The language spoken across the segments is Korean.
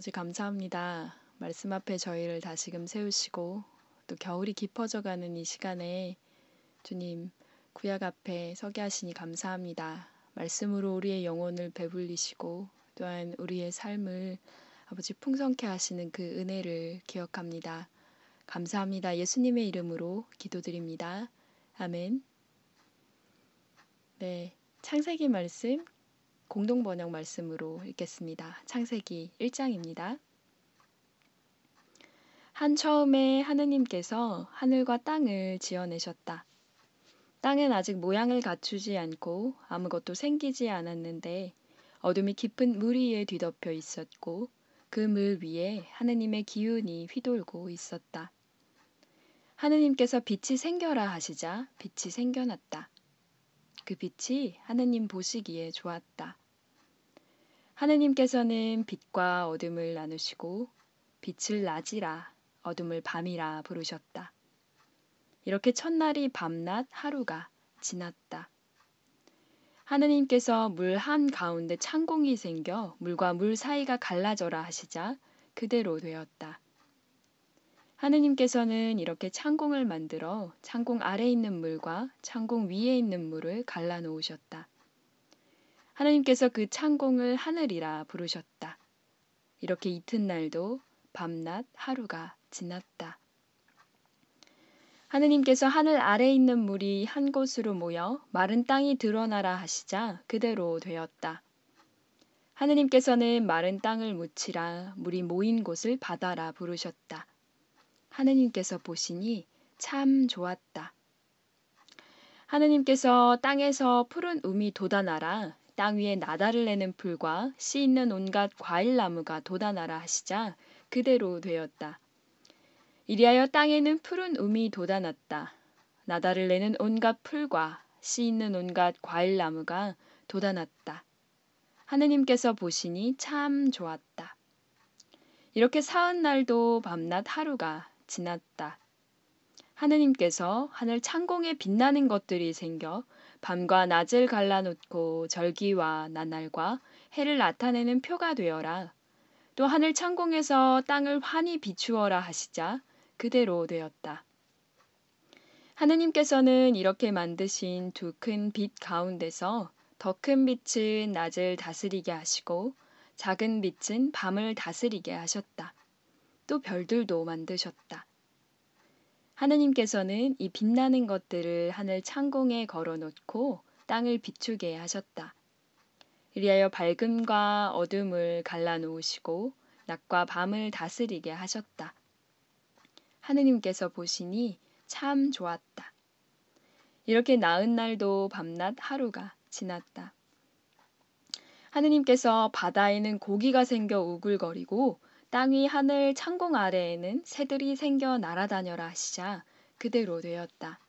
아버지 감사합니다. 말씀 앞에 저희를 다시금 세우시고 또 겨울이 깊어져 가는 이 시간에 주님 구약 앞에 서게 하시니 감사합니다. 말씀으로 우리의 영혼을 배불리시고 또한 우리의 삶을 아버지 풍성케 하시는 그 은혜를 기억합니다. 감사합니다. 예수님의 이름으로 기도드립니다. 아멘. 네. 창세기 말씀 공동 번역 말씀으로 읽겠습니다. 창세기 1장입니다. 한 처음에 하느님께서 하늘과 땅을 지어내셨다. 땅은 아직 모양을 갖추지 않고 아무것도 생기지 않았는데 어둠이 깊은 물 위에 뒤덮여 있었고 그 물 위에 하느님의 기운이 휘돌고 있었다. 하느님께서 빛이 생겨라 하시자 빛이 생겨났다. 그 빛이 하느님 보시기에 좋았다. 하느님께서는 빛과 어둠을 나누시고 빛을 낮이라 어둠을 밤이라 부르셨다. 이렇게 첫날이 밤낮 하루가 지났다. 하느님께서 물 한 가운데 창공이 생겨 물과 물 사이가 갈라져라 하시자 그대로 되었다. 하느님께서는 이렇게 창공을 만들어 창공 아래 있는 물과 창공 위에 있는 물을 갈라 놓으셨다. 하느님께서 그 창공을 하늘이라 부르셨다. 이렇게 이튿날도 밤낮 하루가 지났다. 하느님께서 하늘 아래 있는 물이 한 곳으로 모여 마른 땅이 드러나라 하시자 그대로 되었다. 하느님께서는 마른 땅을 묻히라 물이 모인 곳을 바다라 부르셨다. 하느님께서 보시니 참 좋았다. 하느님께서 땅에서 푸른 움이 돋아나라 땅 위에 나다를 내는 풀과 씨 있는 온갖 과일 나무가 돋아나라 하시자 그대로 되었다. 이리하여 땅에는 푸른 움이 돋아났다. 나다를 내는 온갖 풀과 씨 있는 온갖 과일 나무가 돋아났다. 하느님께서 보시니 참 좋았다. 이렇게 사은 날도 밤낮 하루가 지났다. 하느님께서 하늘 창공에 빛나는 것들이 생겨 밤과 낮을 갈라놓고 절기와 나날과 해를 나타내는 표가 되어라. 또 하늘 창공에서 땅을 환히 비추어라 하시자 그대로 되었다. 하느님께서는 이렇게 만드신 두 큰 빛 가운데서 더 큰 빛은 낮을 다스리게 하시고 작은 빛은 밤을 다스리게 하셨다. 또 별들도 만드셨다. 하느님께서는 이 빛나는 것들을 하늘 창공에 걸어 놓고 땅을 비추게 하셨다. 이리하여 밝음과 어둠을 갈라 놓으시고 낮과 밤을 다스리게 하셨다. 하느님께서 보시니 참 좋았다. 이렇게 나은 날도 밤낮 하루가 지났다. 하느님께서 바다에는 고기가 생겨 우글거리고 땅 위 하늘 창공 아래에는 새들이 생겨 날아다녀라 하시자 그대로 되었다.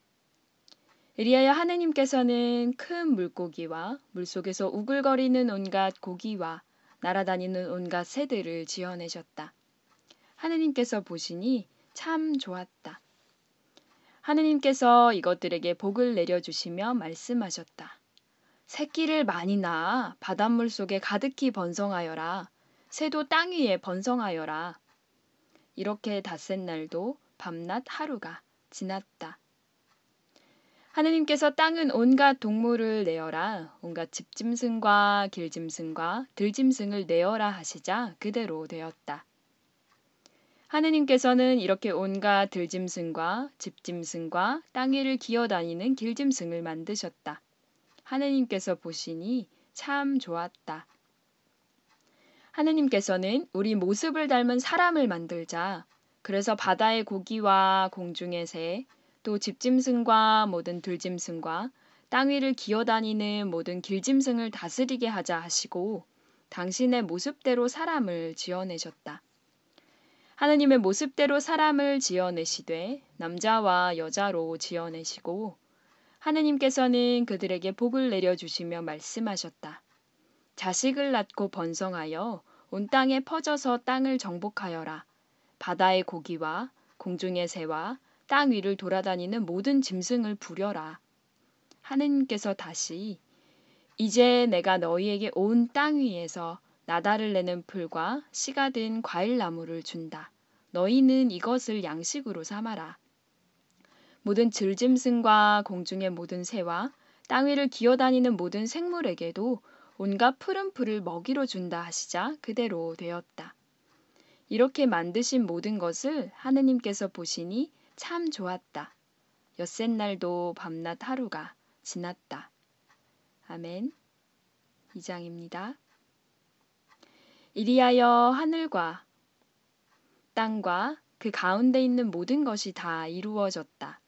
이리하여 하느님께서는 큰 물고기와 물속에서 우글거리는 온갖 고기와 날아다니는 온갖 새들을 지어내셨다. 하느님께서 보시니 참 좋았다. 하느님께서 이것들에게 복을 내려주시며 말씀하셨다. 새끼를 많이 낳아 바닷물 속에 가득히 번성하여라. 새도 땅 위에 번성하여라. 이렇게 닷새 날도 밤낮 하루가 지났다. 하느님께서 땅은 온갖 동물을 내어라. 온갖 집짐승과 길짐승과 들짐승을 내어라 하시자 그대로 되었다. 하느님께서는 이렇게 온갖 들짐승과 집짐승과 땅 위를 기어다니는 길짐승을 만드셨다. 하느님께서 보시니 참 좋았다. 하느님께서는 우리 모습을 닮은 사람을 만들자. 그래서 바다의 고기와 공중의 새, 또 집짐승과 모든 들짐승과 땅 위를 기어다니는 모든 길짐승을 다스리게 하자 하시고 당신의 모습대로 사람을 지어내셨다. 하느님의 모습대로 사람을 지어내시되 남자와 여자로 지어내시고 하느님께서는 그들에게 복을 내려주시며 말씀하셨다. 자식을 낳고 번성하여 온 땅에 퍼져서 땅을 정복하여라. 바다의 고기와 공중의 새와 땅 위를 돌아다니는 모든 짐승을 부려라. 하느님께서 다시 이제 내가 너희에게 온 땅 위에서 나달을 내는 풀과 씨가 든 과일 나무를 준다. 너희는 이것을 양식으로 삼아라. 모든 들짐승과 공중의 모든 새와 땅 위를 기어다니는 모든 생물에게도 온갖 푸른 풀을 먹이로 준다 하시자 그대로 되었다. 이렇게 만드신 모든 것을 하느님께서 보시니 참 좋았다. 엿새 날도 밤낮 하루가 지났다. 아멘. 2장입니다. 이리하여 하늘과 땅과 그 가운데 있는 모든 것이 다 이루어졌다.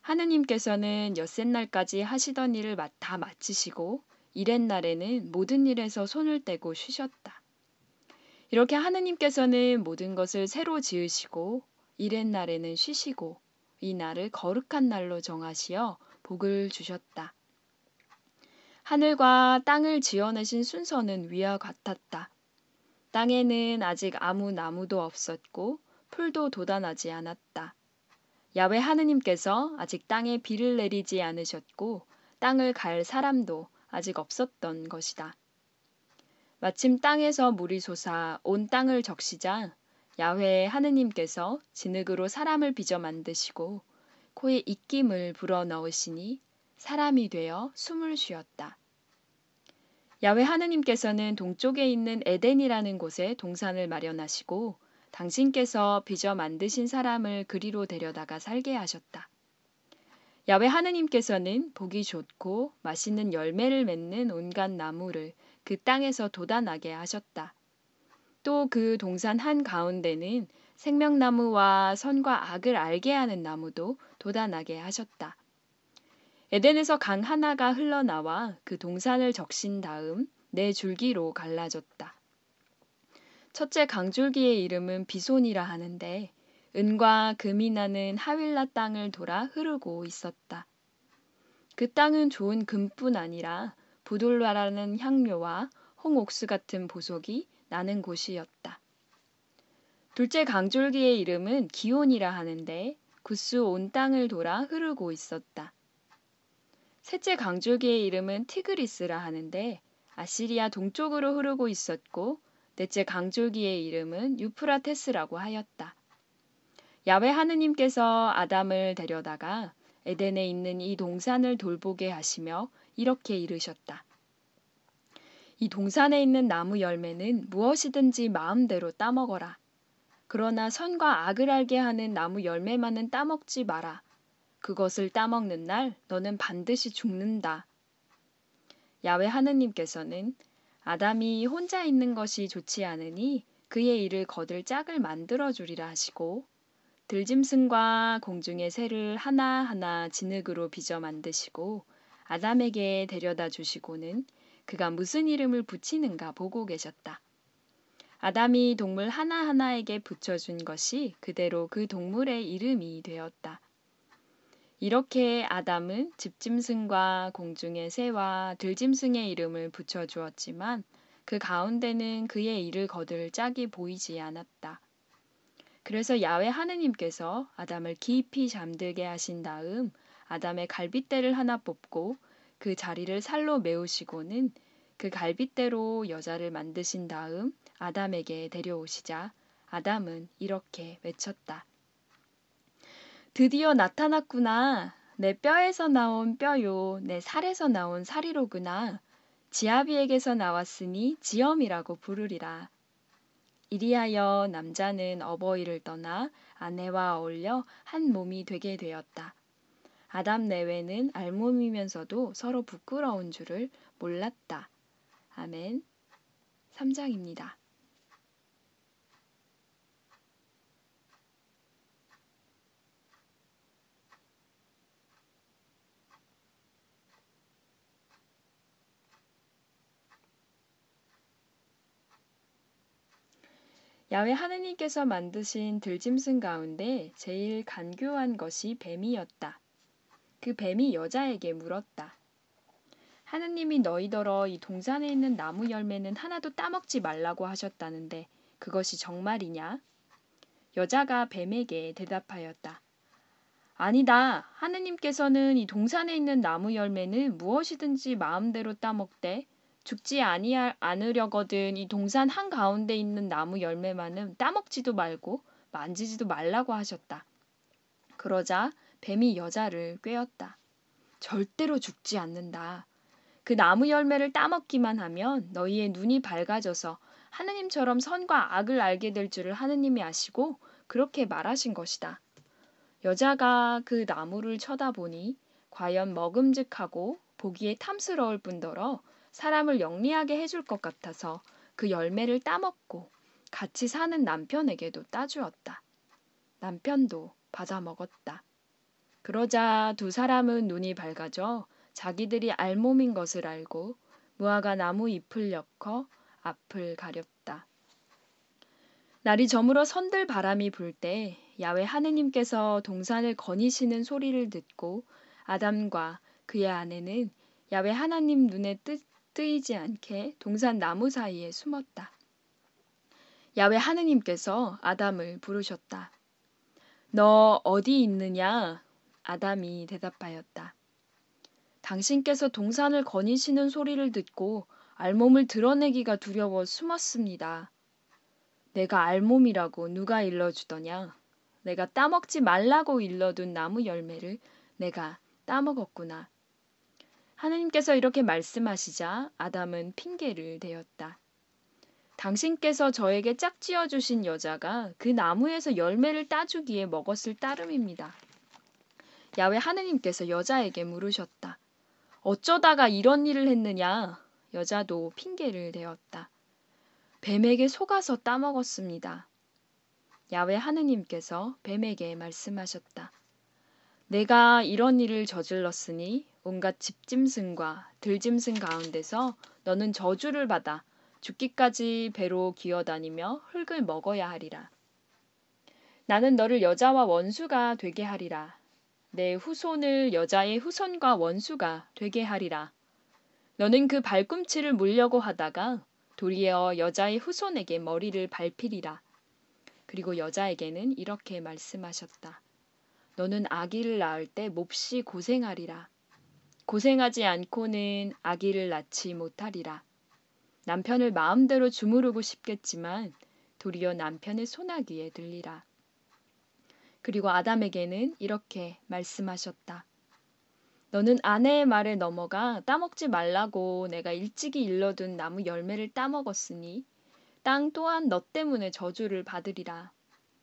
하느님께서는 엿새 날까지 하시던 일을 다 마치시고 이렛 날에는 모든 일에서 손을 떼고 쉬셨다. 이렇게 하느님께서는 모든 것을 새로 지으시고 이렛 날에는 쉬시고 이 날을 거룩한 날로 정하시어 복을 주셨다. 하늘과 땅을 지어내신 순서는 위와 같았다. 땅에는 아직 아무 나무도 없었고 풀도 돋아나지 않았다. 야외 하느님께서 아직 땅에 비를 내리지 않으셨고 땅을 갈 사람도 아직 없었던 것이다. 마침 땅에서 물이 솟아 온 땅을 적시자 야훼 하느님께서 진흙으로 사람을 빚어 만드시고 코에 입김을 불어 넣으시니 사람이 되어 숨을 쉬었다. 야훼 하느님께서는 동쪽에 있는 에덴이라는 곳에 동산을 마련하시고 당신께서 빚어 만드신 사람을 그리로 데려다가 살게 하셨다. 야외 하느님께서는 보기 좋고 맛있는 열매를 맺는 온갖 나무를 그 땅에서 돋아나게 하셨다. 또 그 동산 한 가운데는 생명나무와 선과 악을 알게 하는 나무도 돋아나게 하셨다. 에덴에서 강 하나가 흘러나와 그 동산을 적신 다음 네 줄기로 갈라졌다. 첫째 강줄기의 이름은 비손이라 하는데 은과 금이 나는 하윌라 땅을 돌아 흐르고 있었다. 그 땅은 좋은 금뿐 아니라 부돌라라는 향료와 홍옥수 같은 보석이 나는 곳이었다. 둘째 강줄기의 이름은 기온이라 하는데 구스 온 땅을 돌아 흐르고 있었다. 셋째 강줄기의 이름은 티그리스라 하는데 아시리아 동쪽으로 흐르고 있었고 넷째 강줄기의 이름은 유프라테스라고 하였다. 야외 하느님께서 아담을 데려다가 에덴에 있는 이 동산을 돌보게 하시며 이렇게 이르셨다. 이 동산에 있는 나무 열매는 무엇이든지 마음대로 따먹어라. 그러나 선과 악을 알게 하는 나무 열매만은 따먹지 마라. 그것을 따먹는 날 너는 반드시 죽는다. 야외 하느님께서는 아담이 혼자 있는 것이 좋지 않으니 그의 일을 거들 짝을 만들어 주리라 하시고 들짐승과 공중의 새를 하나하나 진흙으로 빚어 만드시고 아담에게 데려다 주시고는 그가 무슨 이름을 붙이는가 보고 계셨다. 아담이 동물 하나하나에게 붙여준 것이 그대로 그 동물의 이름이 되었다. 이렇게 아담은 집짐승과 공중의 새와 들짐승의 이름을 붙여주었지만 그 가운데는 그의 이를 거들 짝이 보이지 않았다. 그래서 야외 하느님께서 아담을 깊이 잠들게 하신 다음 아담의 갈빗대를 하나 뽑고 그 자리를 살로 메우시고는 그 갈빗대로 여자를 만드신 다음 아담에게 데려오시자 아담은 이렇게 외쳤다. 드디어 나타났구나. 내 뼈에서 나온 뼈요, 내 살에서 나온 살이로구나. 지아비에게서 나왔으니 지엄이라고 부르리라. 이리하여 남자는 어버이를 떠나 아내와 어울려 한 몸이 되게 되었다. 아담 내외는 알몸이면서도 서로 부끄러운 줄을 몰랐다. 아멘. 3장입니다. 야외 하느님께서 만드신 들짐승 가운데 제일 간교한 것이 뱀이었다. 그 뱀이 여자에게 물었다. 하느님이 너희더러 이 동산에 있는 나무 열매는 하나도 따먹지 말라고 하셨다는데 그것이 정말이냐? 여자가 뱀에게 대답하였다. 아니다. 하느님께서는 이 동산에 있는 나무 열매는 무엇이든지 마음대로 따먹되 죽지 아니하, 않으려거든 이 동산 한 가운데 있는 나무 열매만은 따먹지도 말고 만지지도 말라고 하셨다. 그러자 뱀이 여자를 꿰었다. 절대로 죽지 않는다. 그 나무 열매를 따먹기만 하면 너희의 눈이 밝아져서 하느님처럼 선과 악을 알게 될 줄을 하느님이 아시고 그렇게 말하신 것이다. 여자가 그 나무를 쳐다보니 과연 먹음직하고 보기에 탐스러울 뿐더러 사람을 영리하게 해줄 것 같아서 그 열매를 따먹고 같이 사는 남편에게도 따주었다. 남편도 받아 먹었다. 그러자 두 사람은 눈이 밝아져 자기들이 알몸인 것을 알고 무화과 나무 잎을 엮어 앞을 가렸다. 날이 저물어 선들 바람이 불 때 야외 하느님께서 동산을 거니시는 소리를 듣고 아담과 그의 아내는 야외 하나님 눈에 뜨, 뜨이지 않게 동산 나무 사이에 숨었다. 야외 하느님께서 아담을 부르셨다. 너 어디 있느냐? 아담이 대답하였다. 당신께서 동산을 거니시는 소리를 듣고 알몸을 드러내기가 두려워 숨었습니다. 내가 알몸이라고 누가 일러주더냐? 내가 따먹지 말라고 일러둔 나무 열매를 내가 따먹었구나. 하느님께서 이렇게 말씀하시자 아담은 핑계를 대었다. 당신께서 저에게 짝지어 주신 여자가 그 나무에서 열매를 따주기에 먹었을 따름입니다. 야외 하느님께서 여자에게 물으셨다. 어쩌다가 이런 일을 했느냐? 여자도 핑계를 대었다. 뱀에게 속아서 따먹었습니다. 야외 하느님께서 뱀에게 말씀하셨다. 내가 이런 일을 저질렀으니 온갖 집짐승과 들짐승 가운데서 너는 저주를 받아 죽기까지 배로 기어다니며 흙을 먹어야 하리라. 나는 너를 여자와 원수가 되게 하리라. 내 후손을 여자의 후손과 원수가 되게 하리라. 너는 그 발꿈치를 물려고 하다가 도리어 여자의 후손에게 머리를 밟히리라. 그리고 여자에게는 이렇게 말씀하셨다. 너는 아기를 낳을 때 몹시 고생하리라. 고생하지 않고는 아기를 낳지 못하리라. 남편을 마음대로 주무르고 싶겠지만 도리어 남편의 소나기에 들리라. 그리고 아담에게는 이렇게 말씀하셨다. 너는 아내의 말에 넘어가 따먹지 말라고 내가 일찍이 일러둔 나무 열매를 따먹었으니 땅 또한 너 때문에 저주를 받으리라.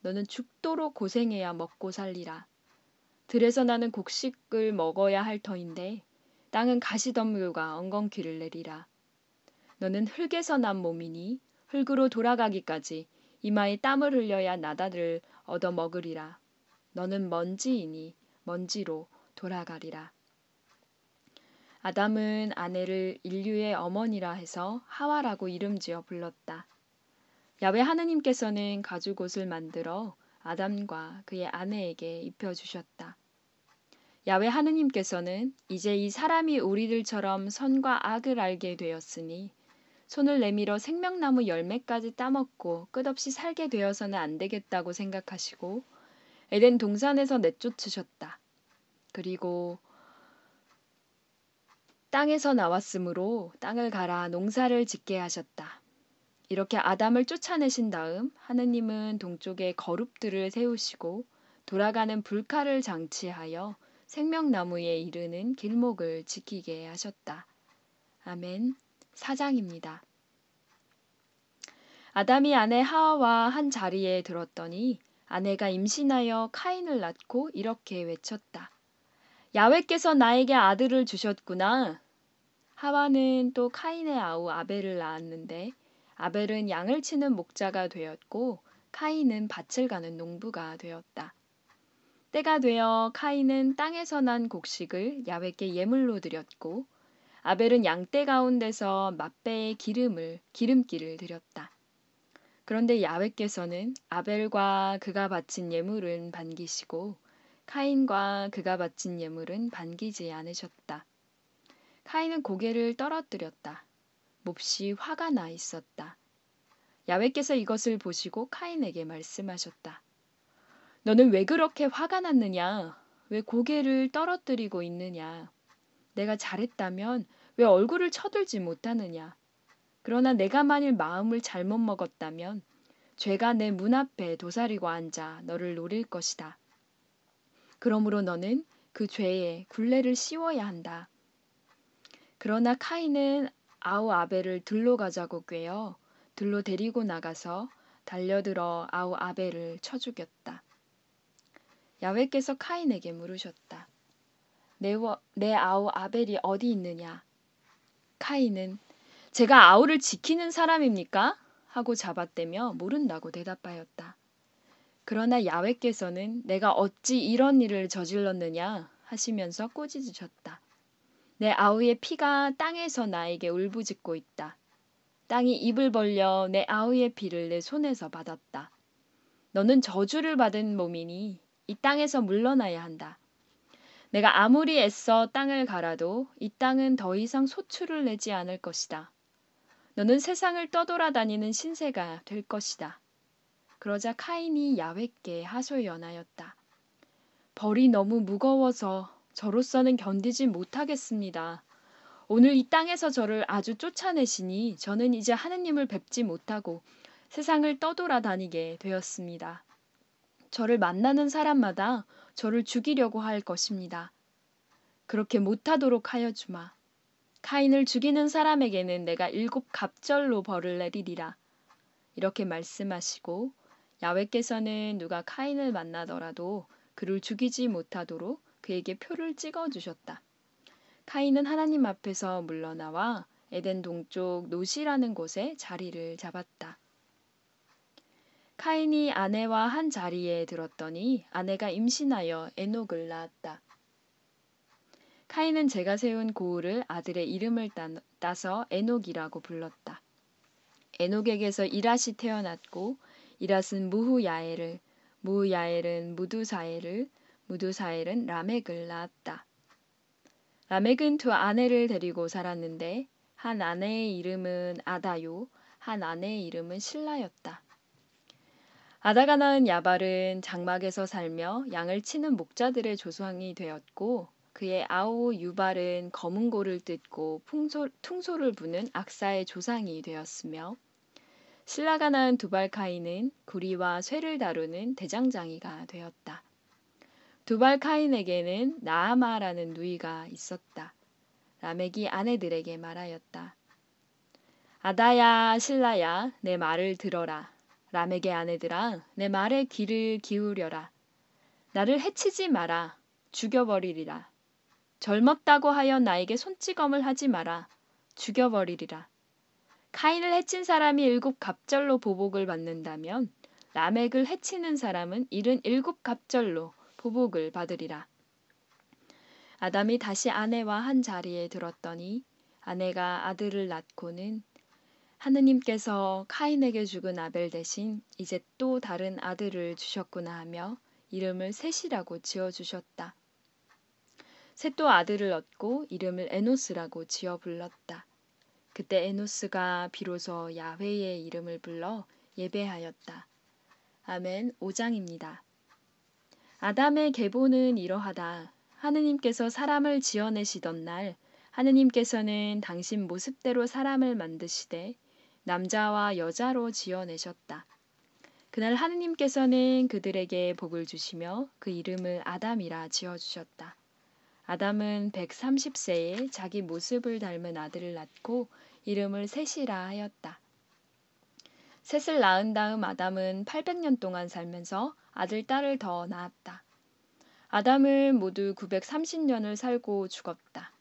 너는 죽도록 고생해야 먹고 살리라. 들에서 나는 곡식을 먹어야 할 터인데 땅은 가시덤불과 엉겅퀴를 내리라. 너는 흙에서 난 몸이니 흙으로 돌아가기까지 이마에 땀을 흘려야 나다를 얻어 먹으리라. 너는 먼지이니 먼지로 돌아가리라. 아담은 아내를 인류의 어머니라 해서 하와라고 이름 지어 불렀다. 야외 하느님께서는 가죽 옷을 만들어 아담과 그의 아내에게 입혀주셨다. 야외 하느님께서는 이제 이 사람이 우리들처럼 선과 악을 알게 되었으니 손을 내밀어 생명나무 열매까지 따먹고 끝없이 살게 되어서는 안 되겠다고 생각하시고 에덴 동산에서 내쫓으셨다. 그리고 땅에서 나왔으므로 땅을 갈아 농사를 짓게 하셨다. 이렇게 아담을 쫓아내신 다음 하느님은 동쪽에 거룹들을 세우시고 돌아가는 불칼을 장치하여 생명나무에 이르는 길목을 지키게 하셨다. 아멘. 사장입니다. 아담이 아내 하와와 한 자리에 들었더니 아내가 임신하여 카인을 낳고 이렇게 외쳤다. 야외께서 나에게 아들을 주셨구나. 하와는 또 카인의 아우 아벨을 낳았는데 아벨은 양을 치는 목자가 되었고 카인은 밭을 가는 농부가 되었다. 때가 되어 카인은 땅에서 난 곡식을 야외께 예물로 드렸고 아벨은 양떼 가운데서 맛배의 기름을 기름기를 드렸다. 그런데 야훼께서는 아벨과 그가 바친 예물은 반기시고 카인과 그가 바친 예물은 반기지 않으셨다. 카인은 고개를 떨어뜨렸다. 몹시 화가 나 있었다. 야훼께서 이것을 보시고 카인에게 말씀하셨다. 너는 왜 그렇게 화가 났느냐? 왜 고개를 떨어뜨리고 있느냐? 내가 잘했다면 왜 얼굴을 쳐들지 못하느냐? 그러나 내가 만일 마음을 잘못 먹었다면 죄가 내 문 앞에 도사리고 앉아 너를 노릴 것이다. 그러므로 너는 그 죄에 굴레를 씌워야 한다. 그러나 카인은 아우 아벨을 들로 가자고 꾀어 들로 데리고 나가서 달려들어 아우 아벨을 쳐 죽였다. 야훼께서 카인에게 물으셨다. 내, 내 아우 아벨이 어디 있느냐? 카인은 제가 아우를 지키는 사람입니까? 하고 잡아떼며 모른다고 대답하였다. 그러나 야훼께서는 내가 어찌 이런 일을 저질렀느냐 하시면서 꼬지주셨다. 내 아우의 피가 땅에서 나에게 울부짖고 있다. 땅이 입을 벌려 내 아우의 피를 내 손에서 받았다. 너는 저주를 받은 몸이니 이 땅에서 물러나야 한다. 내가 아무리 애써 땅을 갈아도 이 땅은 더 이상 소출을 내지 않을 것이다. 너는 세상을 떠돌아다니는 신세가 될 것이다. 그러자 카인이 야훼께 하소연하였다. 벌이 너무 무거워서 저로서는 견디지 못하겠습니다. 오늘 이 땅에서 저를 아주 쫓아내시니 저는 이제 하느님을 뵙지 못하고 세상을 떠돌아다니게 되었습니다. 저를 만나는 사람마다 저를 죽이려고 할 것입니다. 그렇게 못하도록 하여 주마. 카인을 죽이는 사람에게는 내가 일곱 갑절로 벌을 내리리라. 이렇게 말씀하시고 야훼께서는 누가 카인을 만나더라도 그를 죽이지 못하도록 그에게 표를 찍어 주셨다. 카인은 하나님 앞에서 물러나와 에덴 동쪽 노시라는 곳에 자리를 잡았다. 카인이 아내와 한 자리에 들었더니 아내가 임신하여 에녹을 낳았다. 카인은 제가 세운 고을을 아들의 이름을 따서 에녹이라고 불렀다. 에녹에게서 이랏이 태어났고 이랏은 무후야엘을 무후야엘은 무두사엘을 무두사엘은 라멕을 낳았다. 라멕은 두 아내를 데리고 살았는데 한 아내의 이름은 아다요, 한 아내의 이름은 신라였다. 아다가 낳은 야발은 장막에서 살며 양을 치는 목자들의 조상이 되었고 그의 아우 유발은 검은 고를 뜯고 풍소, 퉁소를 부는 악사의 조상이 되었으며 신라가 낳은 두발카인은 구리와 쇠를 다루는 대장장이가 되었다. 두발카인에게는 나아마라는 누이가 있었다. 라멕이 아내들에게 말하였다. 아다야 신라야 내 말을 들어라. 라멕의 아내들아 내 말에 귀를 기울여라. 나를 해치지 마라. 죽여버리리라. 젊었다고 하여 나에게 손찌검을 하지 마라. 죽여버리리라. 카인을 해친 사람이 일곱 갑절로 보복을 받는다면 라멕을 해치는 사람은 일흔 일곱 갑절로 보복을 받으리라. 아담이 다시 아내와 한 자리에 들었더니 아내가 아들을 낳고는 하느님께서 카인에게 죽은 아벨 대신 이제 또 다른 아들을 주셨구나 하며 이름을 셋이라고 지어주셨다. 셋도 아들을 얻고 이름을 에노스라고 지어 불렀다. 그때 에노스가 비로소 야훼의 이름을 불러 예배하였다. 아멘 5장입니다. 아담의 계보는 이러하다. 하느님께서 사람을 지어내시던 날 하느님께서는 당신 모습대로 사람을 만드시되 남자와 여자로 지어내셨다. 그날 하느님께서는 그들에게 복을 주시며 그 이름을 아담이라 지어주셨다. 아담은 130세에 자기 모습을 닮은 아들을 낳고 이름을 셋이라 하였다. 셋을 낳은 다음 아담은 800년 동안 살면서 아들, 딸을 더 낳았다. 아담은 모두 930년을 살고 죽었다.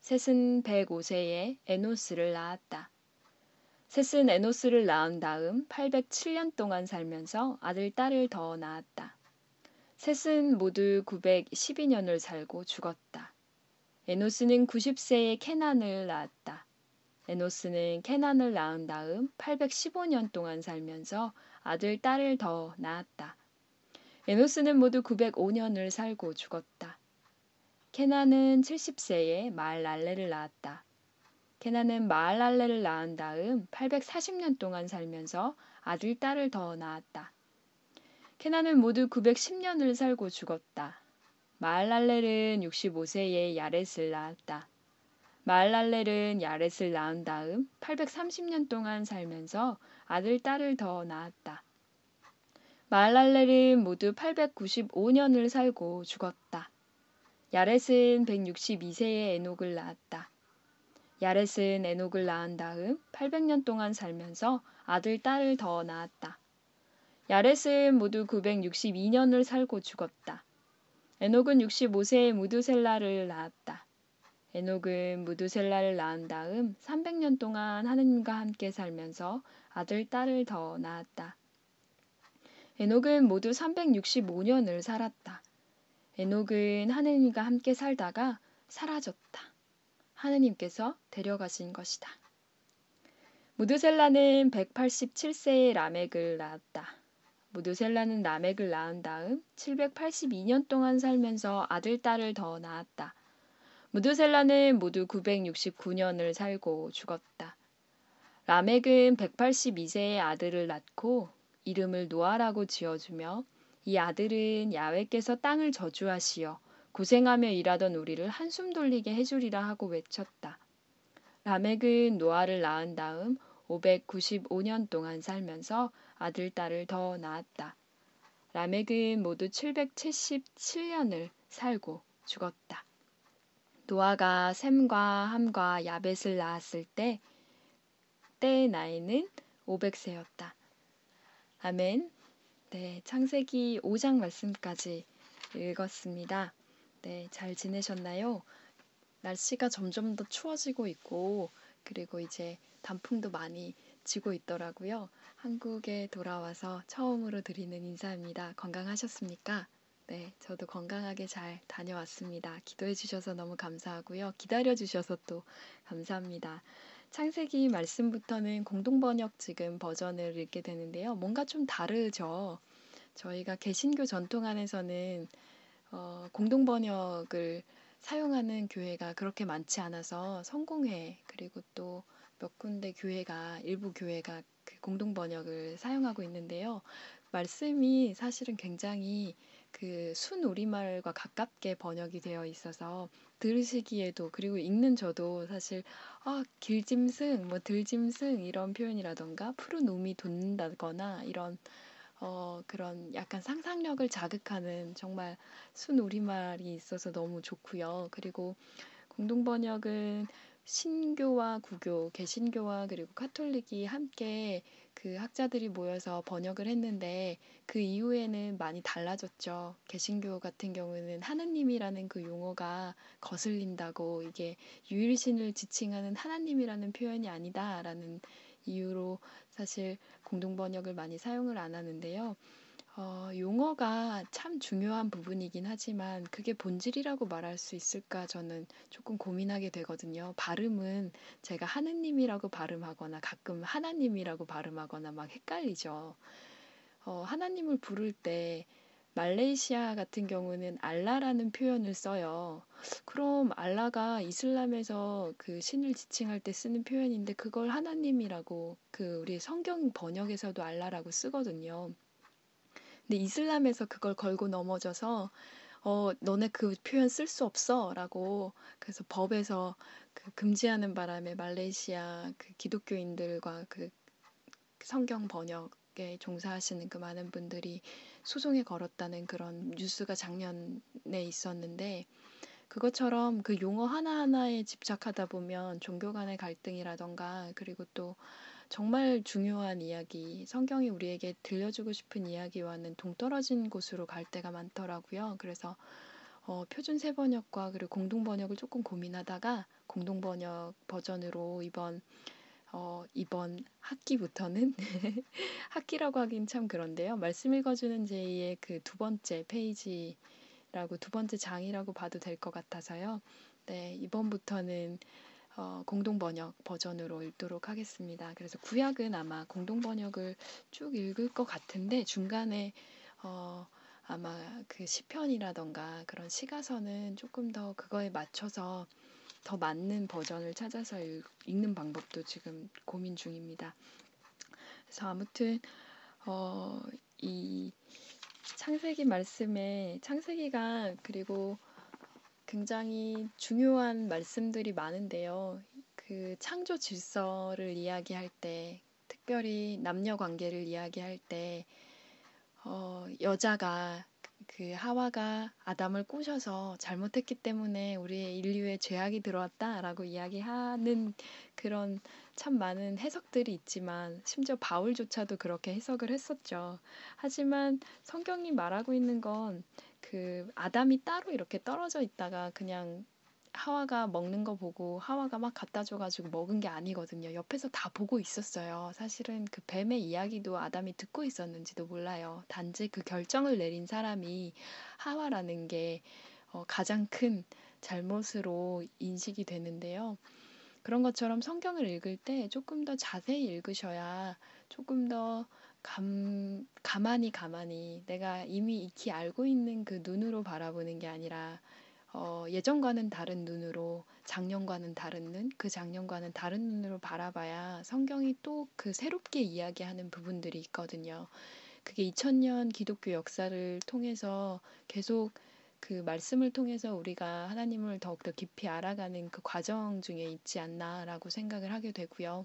셋은 105세에 에노스를 낳았다. 셋은 에노스를 낳은 다음 807년 동안 살면서 아들, 딸을 더 낳았다. 셋은 모두 912년을 살고 죽었다. 에노스는 90세에 케난을 낳았다. 에노스는 케난을 낳은 다음 815년 동안 살면서 아들, 딸을 더 낳았다. 에노스는 모두 905년을 살고 죽었다. 케난은 70세에 마알랄레를 낳았다. 케난은 마알랄레를 낳은 다음 840년 동안 살면서 아들, 딸을 더 낳았다. 케난은 모두 910년을 살고 죽었다. 마알랄렐은 65세에 야렛을 낳았다. 마알랄렐은 야렛을 낳은 다음 830년 동안 살면서 아들, 딸을 더 낳았다. 마알랄렐은 모두 895년을 살고 죽었다. 야렛은 162세에 에녹을 낳았다. 야렛은 에녹을 낳은 다음 800년 동안 살면서 아들, 딸을 더 낳았다. 야렛은 모두 962년을 살고 죽었다. 에녹은 65세에 무두셀라를 낳았다. 에녹은 무두셀라를 낳은 다음 300년 동안 하느님과 함께 살면서 아들, 딸을 더 낳았다. 에녹은 모두 365년을 살았다. 에녹은 하느님과 함께 살다가 사라졌다. 하느님께서 데려가신 것이다. 무드셀라는 187세에 라멕을 낳았다. 무드셀라는 라멕을 낳은 다음 782년 동안 살면서 아들, 딸을 더 낳았다. 무드셀라는 모두 969년을 살고 죽었다. 라멕은 182세의 아들을 낳고 이름을 노아라고 지어주며 이 아들은 야외께서 땅을 저주하시어 고생하며 일하던 우리를 한숨 돌리게 해주리라 하고 외쳤다. 라멕은 노아를 낳은 다음 595년 동안 살면서 아들, 딸을 더 낳았다. 라멕은 모두 777년을 살고 죽었다. 노아가 샘과 함과 야벳을 낳았을 때 때의 나이는 500세였다. 아멘. 네, 창세기 5장 말씀까지 읽었습니다. 네, 잘 지내셨나요? 날씨가 점점 더 추워지고 있고, 그리고 이제 단풍도 많이 지고 있더라고요. 한국에 돌아와서 처음으로 드리는 인사입니다. 건강하셨습니까? 네, 저도 건강하게 잘 다녀왔습니다. 기도해 주셔서 너무 감사하고요. 기다려 주셔서 또 감사합니다. 창세기 말씀부터는 공동번역 지금 버전을 읽게 되는데요. 뭔가 좀 다르죠. 저희가 개신교 전통 안에서는 어, 공동 번역을 사용하는 교회가 그렇게 많지 않아서 성공회 그리고 또 몇 군데 교회가 일부 교회가 그 공동 번역을 사용하고 있는데요. 말씀이 사실은 굉장히 그 순 우리말과 가깝게 번역이 되어 있어서 들으시기에도 그리고 읽는 저도 사실 아 길짐승 뭐 들짐승 이런 표현이라던가 푸른 우이 돋는다거나 이런 어 그런 약간 상상력을 자극하는 정말 순 우리말이 있어서 너무 좋고요. 그리고 공동 번역은 신교와 구교, 개신교와 그리고 카톨릭이 함께 그 학자들이 모여서 번역을 했는데 그 이후에는 많이 달라졌죠. 개신교 같은 경우는 하느님이라는 그 용어가 거슬린다고 이게 유일신을 지칭하는 하나님이라는 표현이 아니다라는 이유로 사실 공동 번역을 많이 사용을 안 하는데요. 어, 용어가 참 중요한 부분이긴 하지만 그게 본질이라고 말할 수 있을까 저는 조금 고민하게 되거든요. 발음은 제가 하느님이라고 발음하거나 가끔 하나님이라고 발음하거나 막 헷갈리죠. 어, 하나님을 부를 때 말레이시아 같은 경우는 알라라는 표현을 써요. 그럼 알라가 이슬람에서 그 신을 지칭할 때 쓰는 표현인데 그걸 하나님이라고 그 우리 성경 번역에서도 알라라고 쓰거든요. 근데 이슬람에서 그걸 걸고 넘어져서 어 너네 그 표현 쓸 수 없어라고 그래서 법에서 그 금지하는 바람에 말레이시아 그 기독교인들과 그 성경 번역에 종사하시는 그 많은 분들이 소송에 걸었다는 그런 뉴스가 작년에 있었는데 그것처럼 그 용어 하나하나에 집착하다 보면 종교 간의 갈등이라던가 그리고 또 정말 중요한 이야기, 성경이 우리에게 들려주고 싶은 이야기와는 동떨어진 곳으로 갈 때가 많더라고요. 그래서 어, 표준 세번역과 그리고 공동번역을 조금 고민하다가 공동번역 버전으로 이번 어, 이번 학기부터는 학기라고 하긴 참 그런데요. 말씀 읽어주는 제이의 그 두 번째 페이지라고 두 번째 장이라고 봐도 될 것 같아서요. 네, 이번부터는 어, 공동 번역 버전으로 읽도록 하겠습니다. 그래서 구약은 아마 공동 번역을 쭉 읽을 것 같은데 중간에 어, 아마 그 시편이라던가 그런 시가서는 조금 더 그거에 맞춰서 더 맞는 버전을 찾아서 읽, 는 방법도 지금 고민 중입니다. 그래서 아무튼 어, 이 창세기 말씀에 창세기가 그리고 굉장히 중요한 말씀들이 많은데요. 그 창조 질서를 이야기할 때, 특별히 남녀 관계를 이야기할 때, 어, 여자가 그 하와가 아담을 꼬셔서 잘못했기 때문에 우리의 인류에 죄악이 들어왔다라고 이야기하는 그런 참 많은 해석들이 있지만 심지어 바울조차도 그렇게 해석을 했었죠. 하지만 성경이 말하고 있는 건 그 아담이 따로 이렇게 떨어져 있다가 그냥 하와가 먹는 거 보고 하와가 막 갖다 줘가지고 먹은 게 아니거든요. 옆에서 다 보고 있었어요. 사실은 그 뱀의 이야기도 아담이 듣고 있었는지도 몰라요. 단지 그 결정을 내린 사람이 하와라는 게 어, 가장 큰 잘못으로 인식이 되는데요. 그런 것처럼 성경을 읽을 때 조금 더 자세히 읽으셔야 조금 더 감, 가만히 가만히 내가 이미 익히 알고 있는 그 눈으로 바라보는 게 아니라 어, 예전과는 다른 눈으로 작년과는 다른 눈, 그 작년과는 다른 눈으로 바라봐야 성경이 또 그 새롭게 이야기하는 부분들이 있거든요. 그게 2000년 기독교 역사를 통해서 계속 그 말씀을 통해서 우리가 하나님을 더욱더 깊이 알아가는 그 과정 중에 있지 않나라고 생각을 하게 되고요.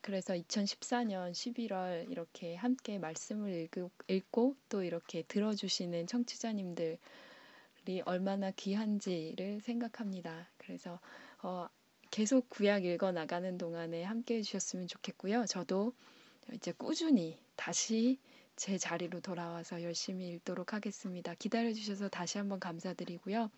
그래서 2014년 11월 이렇게 함께 말씀을 읽고 또 이렇게 들어주시는 청취자님들 얼마나 귀한지를 생각합니다. 그래서 어, 계속 구약 읽어 나가는 동안에 함께 해주셨으면 좋겠고요. 저도 이제 꾸준히 다시 제 자리로 돌아와서 열심히 읽도록 하겠습니다. 기다려주셔서 다시 한번 감사드리고요.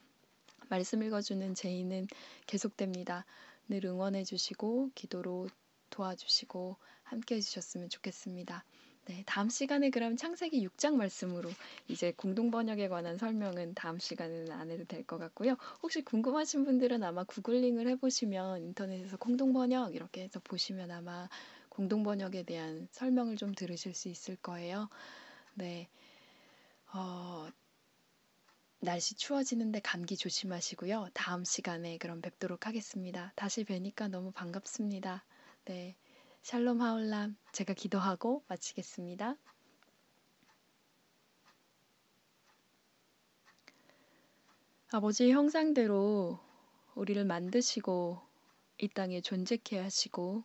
말씀 읽어주는 제의는 계속됩니다. 늘 응원해주시고 기도로 도와주시고 함께 해주셨으면 좋겠습니다. 네, 다음 시간에 그럼 창세기 6장 말씀으로 이제 공동 번역에 관한 설명은 다음 시간에는 안 해도 될 것 같고요. 혹시 궁금하신 분들은 아마 구글링을 해보시면 인터넷에서 공동 번역 이렇게 해서 보시면 아마 공동 번역에 대한 설명을 좀 들으실 수 있을 거예요. 네, 어, 날씨 추워지는데 감기 조심하시고요. 다음 시간에 그럼 뵙도록 하겠습니다. 다시 뵈니까 너무 반갑습니다. 네. 샬롬 하울람 제가 기도하고 마치겠습니다. 아버지 형상대로 우리를 만드시고 이 땅에 존재케 하시고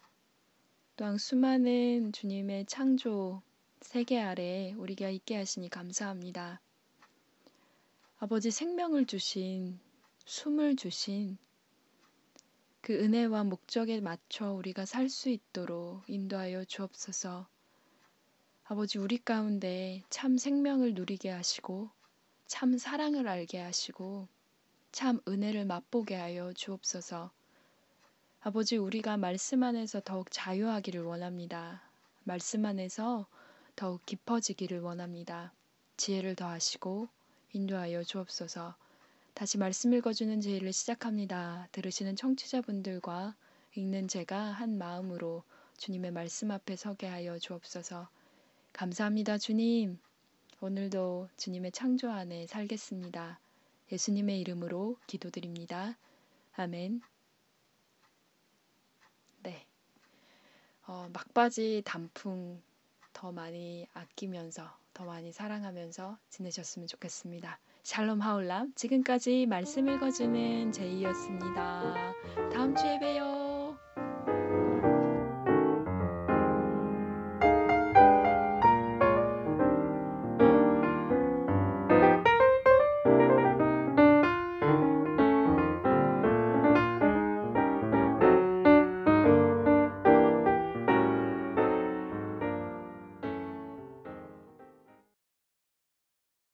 또한 수많은 주님의 창조 세계 아래 우리가 있게 하시니 감사합니다. 아버지 생명을 주신 숨을 주신 그 은혜와 목적에 맞춰 우리가 살 수 있도록 인도하여 주옵소서. 아버지, 우리 가운데 참 생명을 누리게 하시고, 참 사랑을 알게 하시고, 참 은혜를 맛보게 하여 주옵소서. 아버지, 우리가 말씀 안에서 더욱 자유하기를 원합니다. 말씀 안에서 더욱 깊어지기를 원합니다. 지혜를 더하시고, 인도하여 주옵소서. 다시 말씀 읽어주는 제의를 시작합니다. 들으시는 청취자분들과 읽는 제가 한 마음으로 주님의 말씀 앞에 서게 하여 주옵소서. 감사합니다, 주님. 오늘도 주님의 창조 안에 살겠습니다. 예수님의 이름으로 기도드립니다. 아멘. 네. 어, 막바지 단풍 더 많이 아끼면서, 더 많이 사랑하면서 지내셨으면 좋겠습니다. 샬롬 하울람 지금까지 말씀 읽어주는 제이였습니다. 다음 주에 봬요.